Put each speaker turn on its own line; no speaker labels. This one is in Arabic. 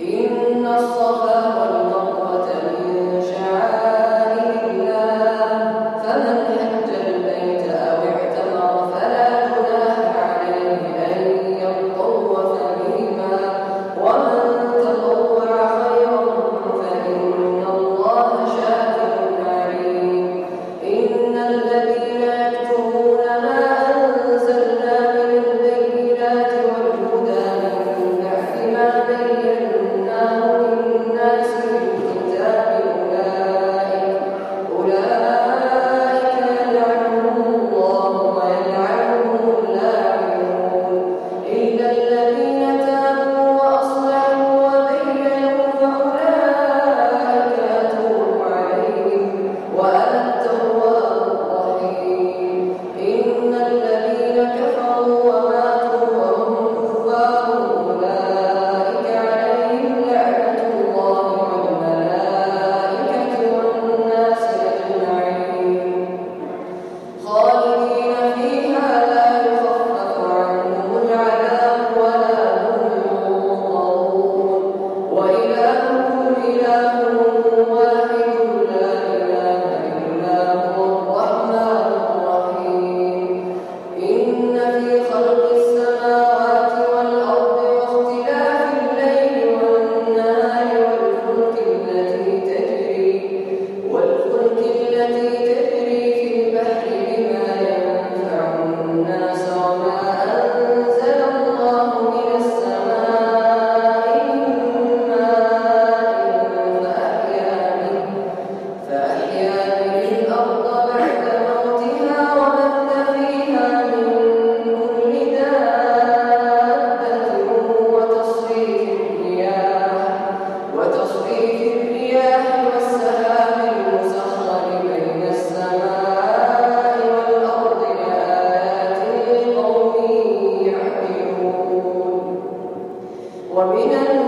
ومن 我明天